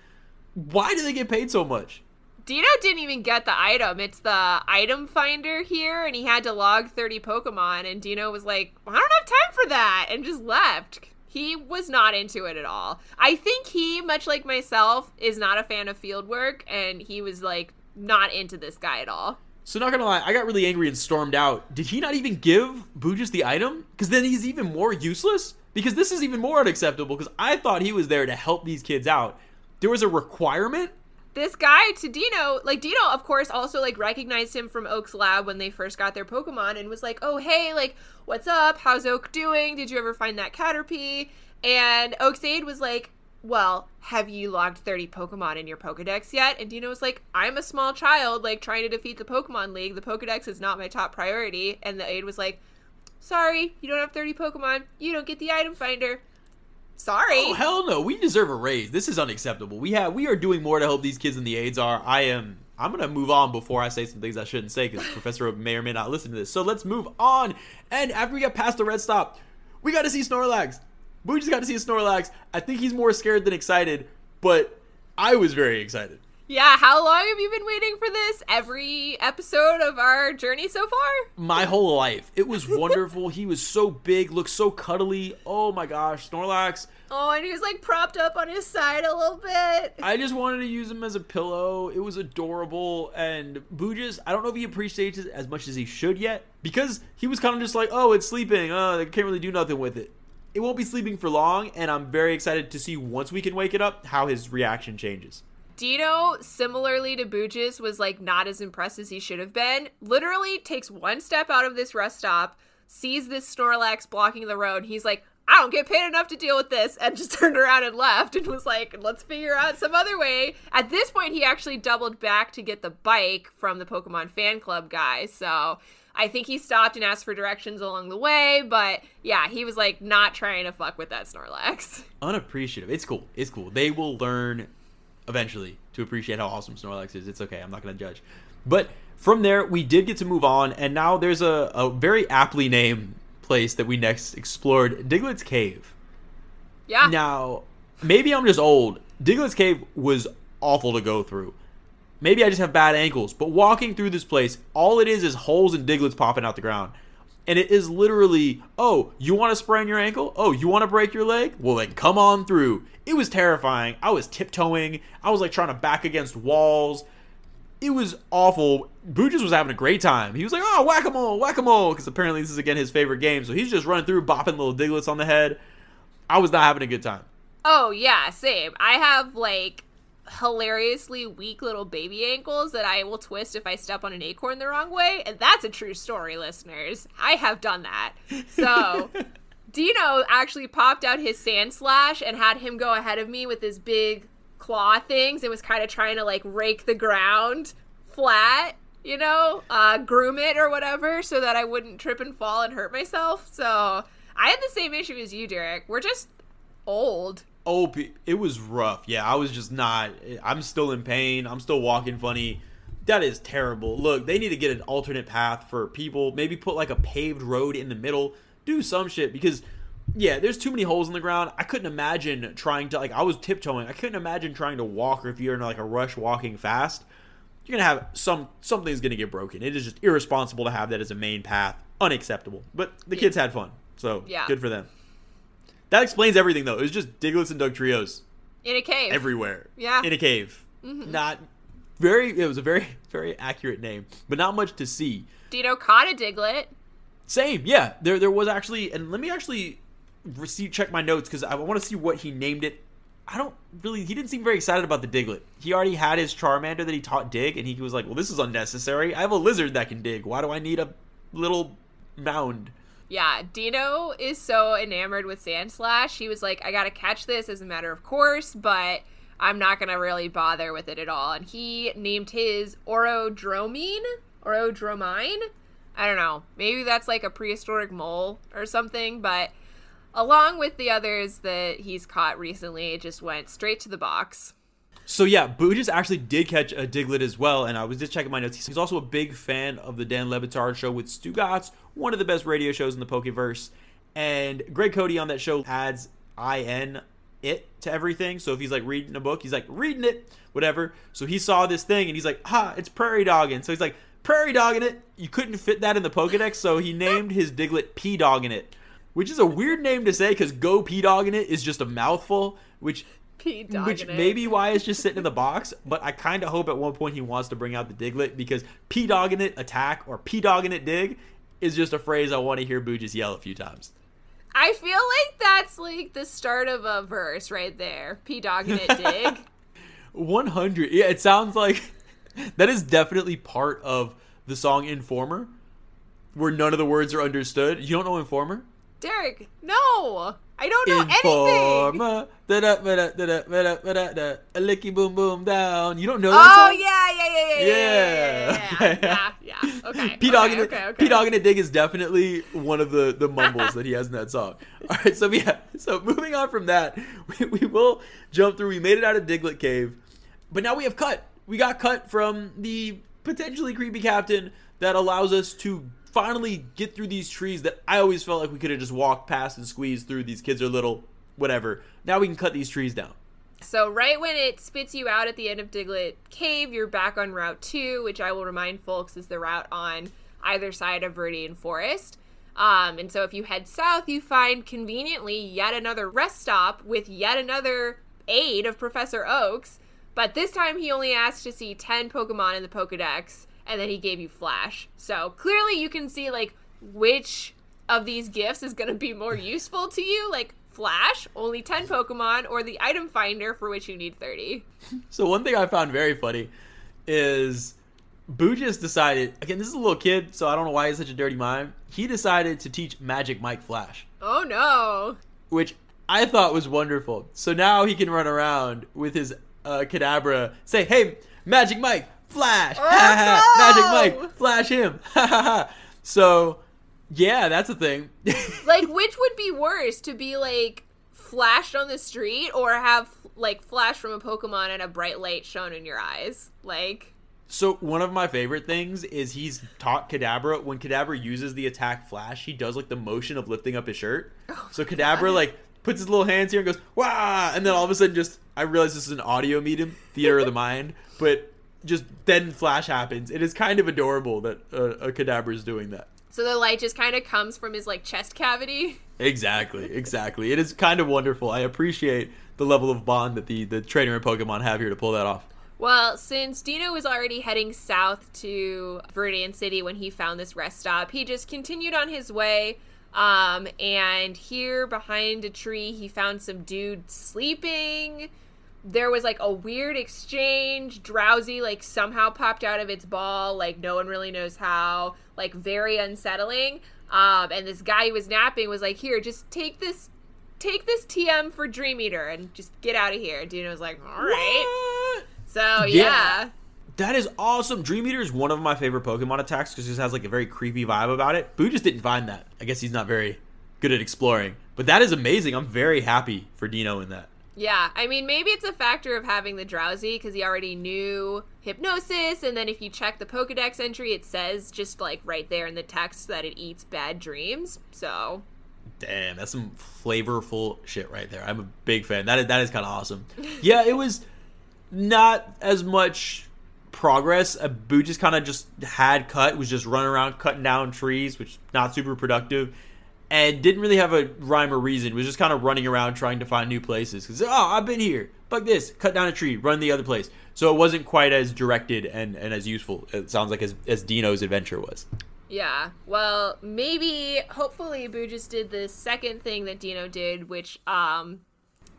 Why do they get paid so much? Dino didn't even get the item. It's the item finder here, and he had to log 30 Pokemon. And Dino was like, I don't have time for that, and just left. He was not into it at all. I think he, much like myself, is not a fan of field work, and he was like not into this guy at all. So not gonna lie, I got really angry and stormed out. Did he not even give Boogus the item? Because then he's even more useless. Because this is even more unacceptable. Because I thought he was there to help these kids out. There was a requirement. This guy to Dino, like Dino, of course, also like recognized him from Oak's lab when they first got their Pokemon, and was like, "Oh hey, like what's up? How's Oak doing? Did you ever find that Caterpie?" And Oak's aide was like, well, have you logged 30 Pokemon in your Pokedex yet? And Dino was like, I'm a small child, like trying to defeat the Pokemon League. The Pokedex is not my top priority. And the aide was like, sorry, you don't have 30 Pokemon. You don't get the item finder. Sorry. Oh hell no, we deserve a raise. This is unacceptable. We have we are doing more to help these kids than the aides are. I am I'm gonna move on before I say some things I shouldn't say because Professor may or may not listen to this. So let's move on. And after we get past the red stop, we got to see Snorlax. We just got to see Snorlax. I think he's more scared than excited, but I was very excited. Yeah, how long have you been waiting for this? Every episode of our journey so far? My whole life. It was wonderful. he was so big, looked so cuddly. Oh my gosh, Snorlax. Oh, and he was like propped up on his side a little bit. I just wanted to use him as a pillow. It was adorable. And Boogus, I don't know if he appreciates it as much as he should yet because he was kind of just like, oh, it's sleeping. Oh, I can't really do nothing with it. It won't be sleeping for long, and I'm very excited to see once we can wake it up how his reaction changes. Dino, similarly to Booges, was like not as impressed as he should have been. Literally takes one step out of this rest stop, sees this Snorlax blocking the road. He's like, I don't get paid enough to deal with this, and just turned around and left and was like, let's figure out some other way. At this point, he actually doubled back to get the bike from the Pokemon fan club guy. So I think he stopped and asked for directions along the way, but yeah, he was like not trying to fuck with that Snorlax. Unappreciative. It's cool. It's cool. They will learn eventually to appreciate how awesome Snorlax is. It's okay. I'm not going to judge. But from there, we did get to move on, and now there's a, a very aptly named place that we next explored Diglett's Cave. Yeah. Now, maybe I'm just old. Diglett's Cave was awful to go through. Maybe I just have bad ankles, but walking through this place, all it is is holes and Digletts popping out the ground. And it is literally, oh, you want to sprain your ankle? Oh, you want to break your leg? Well, then come on through. It was terrifying. I was tiptoeing. I was like trying to back against walls. It was awful. Booges was having a great time. He was like, oh, whack a mole, whack a mole, because apparently this is again his favorite game. So he's just running through, bopping little Digletts on the head. I was not having a good time. Oh, yeah, same. I have like hilariously weak little baby ankles that I will twist if I step on an acorn the wrong way. And that's a true story, listeners. I have done that. So Dino actually popped out his Sandslash and had him go ahead of me with his big claw things and was kind of trying to like rake the ground flat, you know, uh, groom it or whatever so that I wouldn't trip and fall and hurt myself. So I had the same issue as you, Derek. We're just old. Oh, it was rough. Yeah, I was just not. I'm still in pain. I'm still walking funny. That is terrible. Look, they need to get an alternate path for people. Maybe put like a paved road in the middle. Do some shit because, yeah, there's too many holes in the ground. I couldn't imagine trying to like. I was tiptoeing. I couldn't imagine trying to walk, or if you're in like a rush walking fast, you're gonna have some something's gonna get broken. It is just irresponsible to have that as a main path. Unacceptable. But the kids had fun, so Yeah. good for them. That explains everything, though. It was just Digletts and Dugtrios In a cave. everywhere. Yeah. In a cave. Mm-hmm. Not very. It was a very very accurate name, but not much to see. Dino caught a Diglett. Same, yeah. There there was actually, and let me actually see check my notes because I want to see what he named it. I don't really. He didn't seem very excited about the Diglett. He already had his Charmander that he taught dig, and he was like, "Well, this is unnecessary. I have a lizard that can dig. Why do I need a little mound?" Yeah, Dino is so enamored with Sandslash. He was like, I gotta catch this as a matter of course, but I'm not gonna really bother with it at all. And he named his Orodromine? Orodromine? I don't know. Maybe that's like a prehistoric mole or something, but along with the others that he's caught recently, it just went straight to the box. So yeah, Booges actually did catch a Diglett as well, and I was just checking my notes. He's also a big fan of the Dan Le Batard show with Stugotz, one of the best radio shows in the Pokeverse. And Greg Cody on that show adds in it to everything. So if he's like reading a book, he's like reading it, whatever. So he saw this thing and he's like, ha, it's prairie dogging. So he's like, prairie dogging it. You couldn't fit that in the Pokedex, so he named his Diglett P dogging it, which is a weird name to say because go P dogging it is just a mouthful, which P which maybe why it's just sitting in the box, but I kind of hope at one point he wants to bring out the Diglett because P dogging it attack or P dogging it dig is just a phrase I want to hear Boo just yell a few times. I feel like that's like the start of a verse right there. P dogging it dig. 100. Yeah, it sounds like that is definitely part of the song Informer where none of the words are understood. You don't know Informer? Derek, no. I don't know anything. Informer. Da-da, ba-da, da-da, ba-da, ba-da, da. A licky boom boom down. You don't know that Oh song? yeah, yeah, yeah, yeah, yeah, Yeah. yeah, yeah, yeah, yeah. Okay. P Dog okay, and okay, okay. P Dog and a Dig is definitely one of the the mumbles that he has in that song. All right, so yeah, so moving on from that, we, we will jump through. We made it out of Diglett Cave, but now we have cut. We got cut from the potentially creepy captain that allows us to finally get through these trees that I always felt like we could have just walked past and squeezed through. These kids are little, whatever. Now we can cut these trees down. So right when it spits you out at the end of Diglett Cave, you're back on Route 2, which I will remind folks is the route on either side of Viridian Forest. Um, and so if you head south, you find conveniently yet another rest stop with yet another aid of Professor Oaks. But this time he only asked to see 10 Pokemon in the Pokedex, and then he gave you Flash. So clearly you can see, like, which of these gifts is going to be more useful to you. Like, Flash, only 10 Pokemon, or the item finder for which you need 30. So one thing I found very funny is Boo just decided again, this is a little kid, so I don't know why he's such a dirty mind. He decided to teach Magic Mike Flash, Oh no. which I thought was wonderful. So now he can run around with his uh, Kadabra, say, "Hey, Magic Mike, Flash! Oh, ha. no! Magic Mike, Flash him!" So yeah, that's a thing. Like, which would be worse? To be, like, flashed on the street, or have, like, flash from a Pokemon and a bright light shown in your eyes? Like, So one of my favorite things is he's taught Kadabra when Kadabra uses the attack flash, he does like the motion of lifting up his shirt. Oh so Kadabra like puts his little hands here and goes wah, and then all of a sudden just I realize this is an audio medium, theater of the mind, but just then flash happens. It is kind of adorable that uh, a Kadabra is doing that. so the light just kind of comes from his, like, chest cavity. Exactly, exactly. It is kind of wonderful. I appreciate the level of bond that the the trainer and Pokemon have here to pull that off. Well, since Dino was already heading south to Viridian City when he found this rest stop, he just continued on his way. Um, and here behind a tree, he found some dude sleeping. There was like a weird exchange. Drowzee, like, somehow popped out of its ball. Like, no one really knows how. Like, very unsettling. Um, and this guy who was napping was like, Here, just take this. Take this TM for Dream Eater and just get out of here. Dino's like, all right. What? So Yeah. yeah. That is awesome. Dream Eater is one of my favorite Pokemon attacks because it just has like a very creepy vibe about it. Boo just didn't find that. I guess he's not very good at exploring. But that is amazing. I'm very happy for Dino in that. Yeah, I mean, maybe it's a factor of having the Drowzee because he already knew hypnosis, and then if you check the Pokedex entry, it says just like right there in the text that it eats bad dreams. So, Damn, that's some flavorful shit right there. I'm a big fan. That is, that is kind of awesome. Yeah, it was not as much progress. Uh, Boo just kind of just had cut, was just running around cutting down trees, which not super productive, and didn't really have a rhyme or reason. Was just kind of running around trying to find new places. Because oh, I've been here. Fuck this. Cut down a tree. Run the other place. So it wasn't quite as directed and, and as useful. It sounds like as, as Dino's adventure was. Yeah. Well, maybe, hopefully, Boo just did the second thing that Dino did, which, um,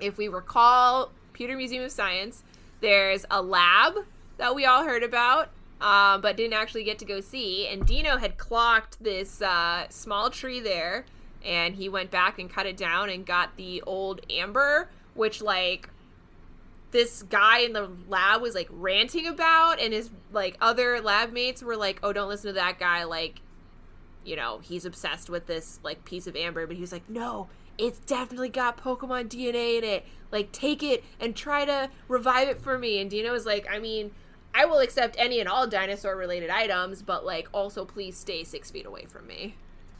if we recall, Pewter Museum of Science, there's a lab that we all heard about, uh, but didn't actually get to go see. And Dino had clocked this uh, small tree there, and he went back and cut it down and got the old amber, which, like, this guy in the lab was like ranting about and his like other lab mates were like oh don't listen to that guy like you know he's obsessed with this like piece of amber. But he was like no it's definitely got pokemon dna in it. Like take it and try to revive it for me. And dino was like i mean i will accept any and all dinosaur related items but like also please stay six feet away from me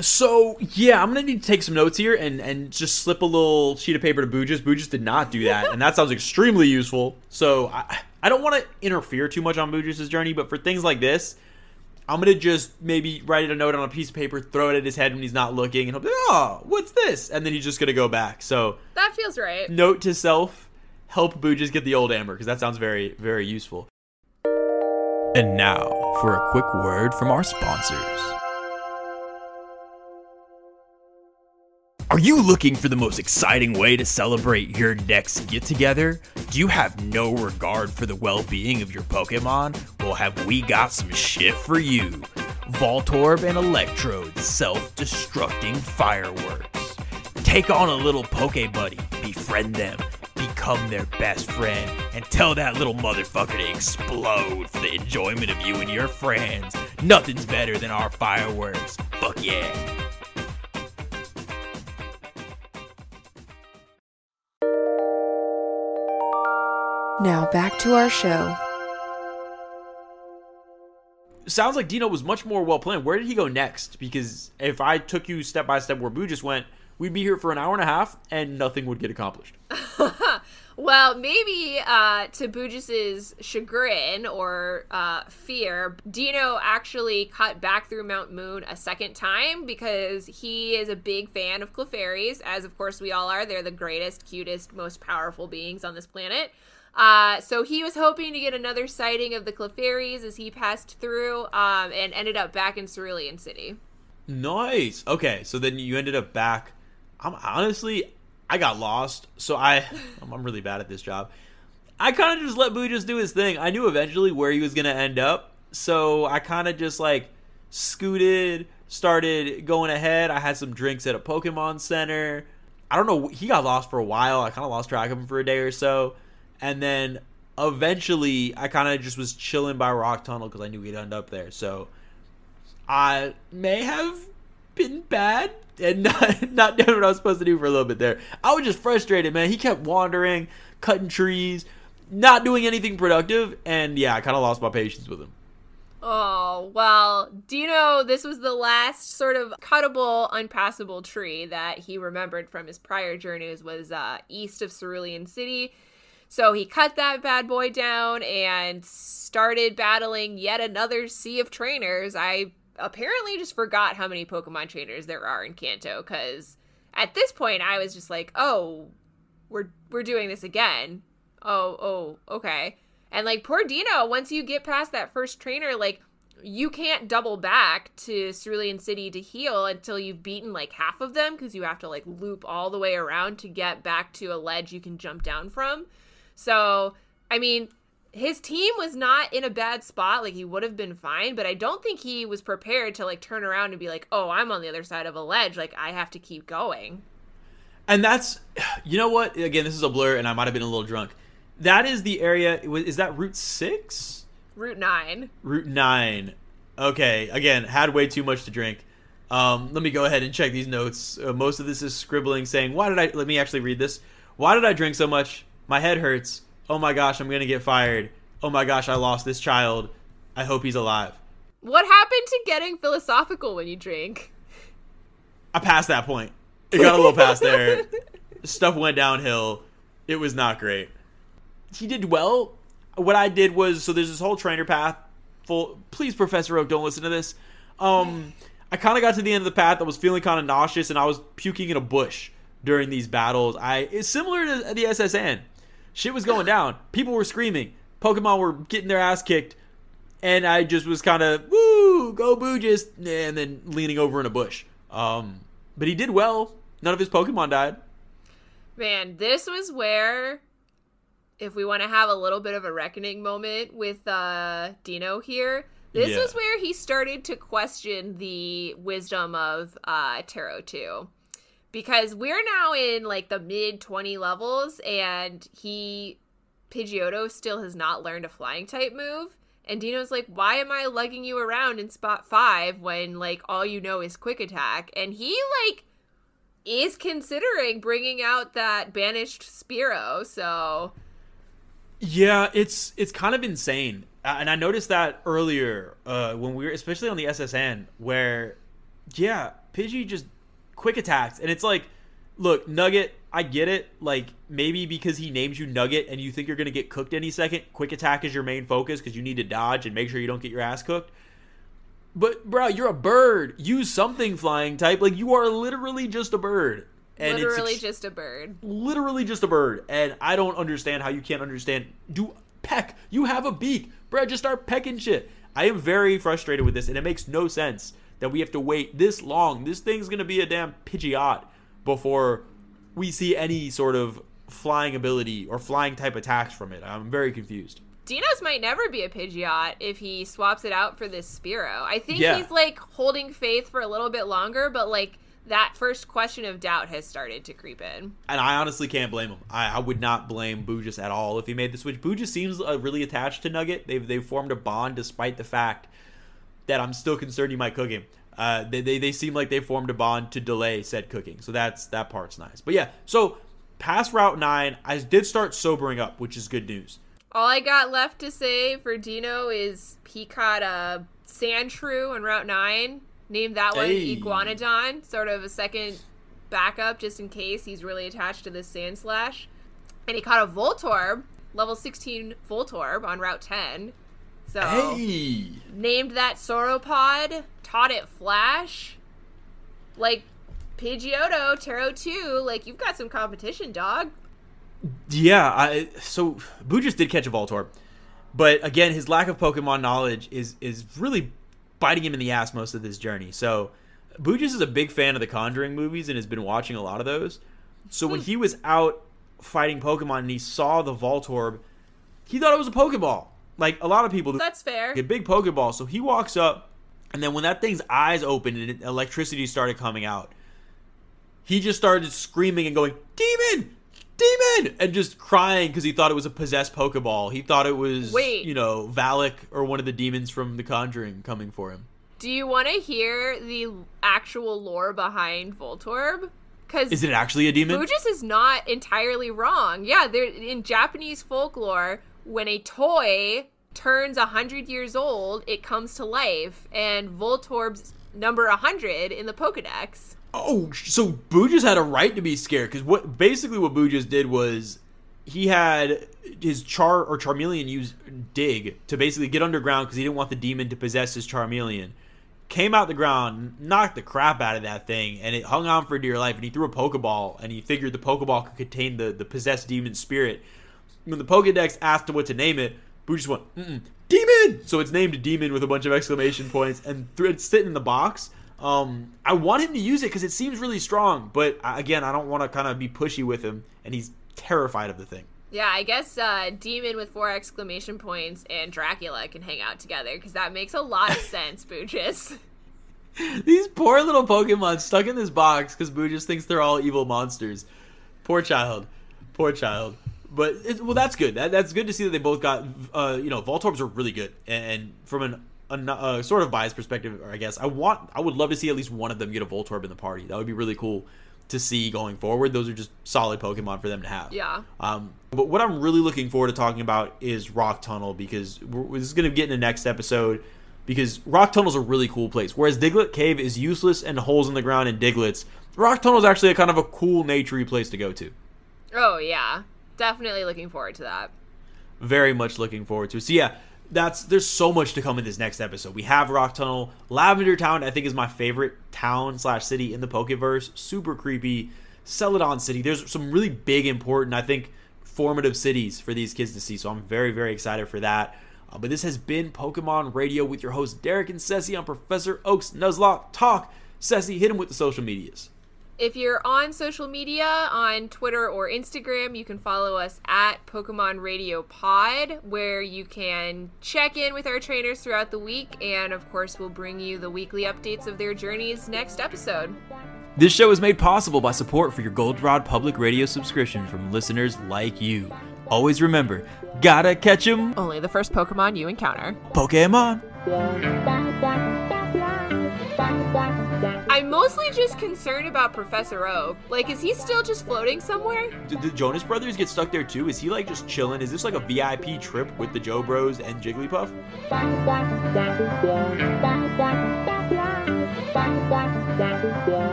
So yeah, I'm gonna need to take some notes here and and just slip a little sheet of paper to Boogus. Boogus did not do that, and that sounds extremely useful. So I I don't want to interfere too much on Boogus's journey, but for things like this, I'm gonna just maybe write a note on a piece of paper, throw it at his head when he's not looking, and he'll be like, oh, what's this? And then he's just gonna go back. So that feels right note to self: help Boogus get the old amber because that sounds very very useful. And now for a quick word from our sponsors. Are you looking for the most exciting way to celebrate your next get together? Do you have no regard for the well being of your Pokemon? Well, have we got some shit for you? Voltorb and Electrode's self destructing fireworks. Take on a little Poke Buddy, befriend them, become their best friend, and tell that little motherfucker to explode for the enjoyment of you and your friends. Nothing's better than our fireworks. Fuck yeah. Now back to our show sounds like Dino was much more well planned. Where did he go next? Because if I took you step by step where Boo just went, we'd be here for an hour and a half and nothing would get accomplished. Well, maybe uh, to Bujus's chagrin or uh, fear, Dino actually cut back through Mount Moon a second time because he is a big fan of Clefairies, as of course we all are. They're the greatest, cutest, most powerful beings on this planet. Uh, so he was hoping to get another sighting of the Clefairies as he passed through um, and ended up back in Cerulean City. Nice. Okay, so then you ended up back. I'm honestly, I got lost, so I, I'm really bad at this job. I kind of just let Boo just do his thing. I knew eventually where he was gonna end up, so I kind of just like scooted, started going ahead. I had some drinks at a Pokemon Center. I don't know. He got lost for a while. I kind of lost track of him for a day or so, and then eventually I kind of just was chilling by Rock Tunnel because I knew he'd end up there. So I may have been bad and not, not doing what I was supposed to do for a little bit there. I was just frustrated, man. He kept wandering, cutting trees, not doing anything productive, and yeah, I kind of lost my patience with him. Oh, well, Dino, this was the last sort of cuttable, unpassable tree that he remembered from his prior journeys was uh, east of Cerulean City. So he cut that bad boy down and started battling yet another sea of trainers. I apparently just forgot how many Pokemon trainers there are in Kanto because at this point I was just like, oh, we're we're doing this again. Oh, oh, okay. And like poor Dino, once you get past that first trainer, like you can't double back to Cerulean City to heal until you've beaten like half of them because you have to like loop all the way around to get back to a ledge you can jump down from. So, I mean, his team was not in a bad spot. Like he would have been fine, but I don't think he was prepared to like turn around and be like, "Oh, I'm on the other side of a ledge. Like I have to keep going." And that's, you know what? Again, this is a blur, and I might have been a little drunk. That is the area. Is that Route Six? Route nine. Route nine. Okay. Again, had way too much to drink. Um, let me go ahead and check these notes. Uh, most of this is scribbling, saying, "Why did I?" Let me actually read this. Why did I drink so much? My head hurts. Oh my gosh, I'm gonna get fired. Oh my gosh, I lost this child. I hope he's alive. What happened to getting philosophical when you drink? I passed that point. It got a little past there. Stuff went downhill. It was not great. He did well. What I did was so there's this whole trainer path. Full. Please, Professor Oak, don't listen to this. Um, I kind of got to the end of the path. I was feeling kind of nauseous, and I was puking in a bush during these battles. I it's similar to the S.S. Shit was going down. People were screaming. Pokemon were getting their ass kicked, and I just was kind of woo go Boo just, and then leaning over in a bush. Um, but he did well. None of his Pokemon died. Man, this was where, if we want to have a little bit of a reckoning moment with uh, Dino here, this Yeah. is where he started to question the wisdom of uh, Tarot 2. Because we're now in like the mid 20 levels, and he, Pidgeotto, still has not learned a flying type move. And Dino's like, why am I lugging you around in spot five when like all you know is quick attack? And he like is considering bringing out that banished Spearow. So Yeah, it's it's kind of insane, and I noticed that earlier uh, when we were, especially on the SS Anne, where yeah, Pidgey just quick attacks, and it's like, look, Nugget, I get it. Like maybe because he names you Nugget, and you think you're gonna get cooked any second, quick attack is your main focus because you need to dodge and make sure you don't get your ass cooked. But bro, you're a bird. Use something flying type. Like you are literally just a bird. And it's literally ex- just a bird. literally just a bird, and I don't understand how you can't understand. Do peck? You have a beak, bro. Just start pecking shit. I am very frustrated with this, and it makes no sense that we have to wait this long. This thing's gonna be a damn Pidgeot before we see any sort of flying ability or flying type attacks from it. I'm very confused. Dinos might never be a Pidgeot if he swaps it out for this Spearow. I think Yeah. he's like holding faith for a little bit longer, but like that first question of doubt has started to creep in. And I honestly can't blame him. I, I would not blame Boogus at all if he made the switch. Boogus seems uh, really attached to Nugget. They've they've formed a bond despite the fact that I'm still concerned he might cook him. Uh, they, they, they seem like they formed a bond to delay said cooking. So that's that part's nice. But yeah, so past Route 9, I did start sobering up, which is good news. All I got left to say for Dino is he caught a Sandshrew on Route 9, named that one Hey. Iguanodon, sort of a second backup just in case he's really attached to this Sandslash. And he caught a Voltorb, level 16 Voltorb on Route 10. So Hey! named that Sauropod, taught it Flash. Like Pidgeotto, Tarot 2, like you've got some competition, dog. Yeah, I, so just did catch a Voltorb, but again, his lack of Pokemon knowledge is is really biting him in the ass most of this journey. So just is a big fan of the Conjuring movies and has been watching a lot of those. So when hmm. he was out fighting Pokemon and he saw the Voltorb, he thought it was a Pokeball. Like a lot of people do That's fair. a big Pokeball. So he walks up, and then when that thing's eyes opened and electricity started coming out, he just started screaming and going, "Demon! Demon!" and just crying because he thought it was a possessed Pokeball. He thought it was, Wait. you know, Valak or one of the demons from The Conjuring coming for him. Do you want to hear the actual lore behind Voltorb? Because Is it actually a demon? Bujis is not entirely wrong. Yeah, there in Japanese folklore, when a toy turns a hundred years old, it comes to life, and Voltorb's number hundred in the Pokedex. Oh, so just had a right to be scared because what basically what just did was he had his Char or Charmeleon use Dig to basically get underground because he didn't want the demon to possess his Charmeleon. Came out the ground, knocked the crap out of that thing, and it hung on for dear life. And he threw a Pokeball, and he figured the Pokeball could contain the, the possessed demon spirit. When the Pokedex asked what to name it, Boo just went, Mm-mm, Demon! So it's named Demon with a bunch of exclamation points, and th- it's sitting in the box. Um, I want him to use it because it seems really strong, but uh, again, I don't want to kind of be pushy with him, and he's terrified of the thing. Yeah, I guess uh, Demon with four exclamation points and Dracula can hang out together because that makes a lot of sense, Bujis. These poor little Pokemon stuck in this box because Boo just thinks they're all evil monsters. Poor child, poor child. But it, well, that's good. That, that's good to see that they both got. Uh, you know, Voltorbs are really good, and from an a, uh, sort of biased perspective, I guess I want. I would love to see at least one of them get a Voltorb in the party. That would be really cool to see going forward. Those are just solid Pokemon for them to have. Yeah. Um, but what I'm really looking forward to talking about is Rock Tunnel because we're, this is going to get in the next episode. Because Rock Tunnel's a really cool place. Whereas Diglett Cave is useless and holes in the ground and Digletts, Rock Tunnel is actually a kind of a cool, naturey place to go to. Oh yeah, definitely looking forward to that. Very much looking forward to. it. So yeah, that's there's so much to come in this next episode. We have Rock Tunnel, Lavender Town. I think is my favorite town slash city in the Pokeverse. Super creepy. Celadon City. There's some really big, important, I think, formative cities for these kids to see. So I'm very, very excited for that. Uh, but this has been Pokemon Radio with your host Derek and Ceci on Professor Oak's Nuzlocke Talk. Ceci, hit him with the social medias. If you're on social media, on Twitter or Instagram, you can follow us at Pokemon Radio Pod, where you can check in with our trainers throughout the week, and of course, we'll bring you the weekly updates of their journeys next episode. This show is made possible by support for your Goldenrod Public Radio subscription from listeners like you. Always remember, gotta catch 'em, Only the first Pokemon you encounter. Pokemon. I'm mostly just concerned about Professor Oak. Like, is he still just floating somewhere? Did the Jonas Brothers get stuck there too? Is he like just chilling? Is this like a VIP trip with the Joe Bros and Jigglypuff?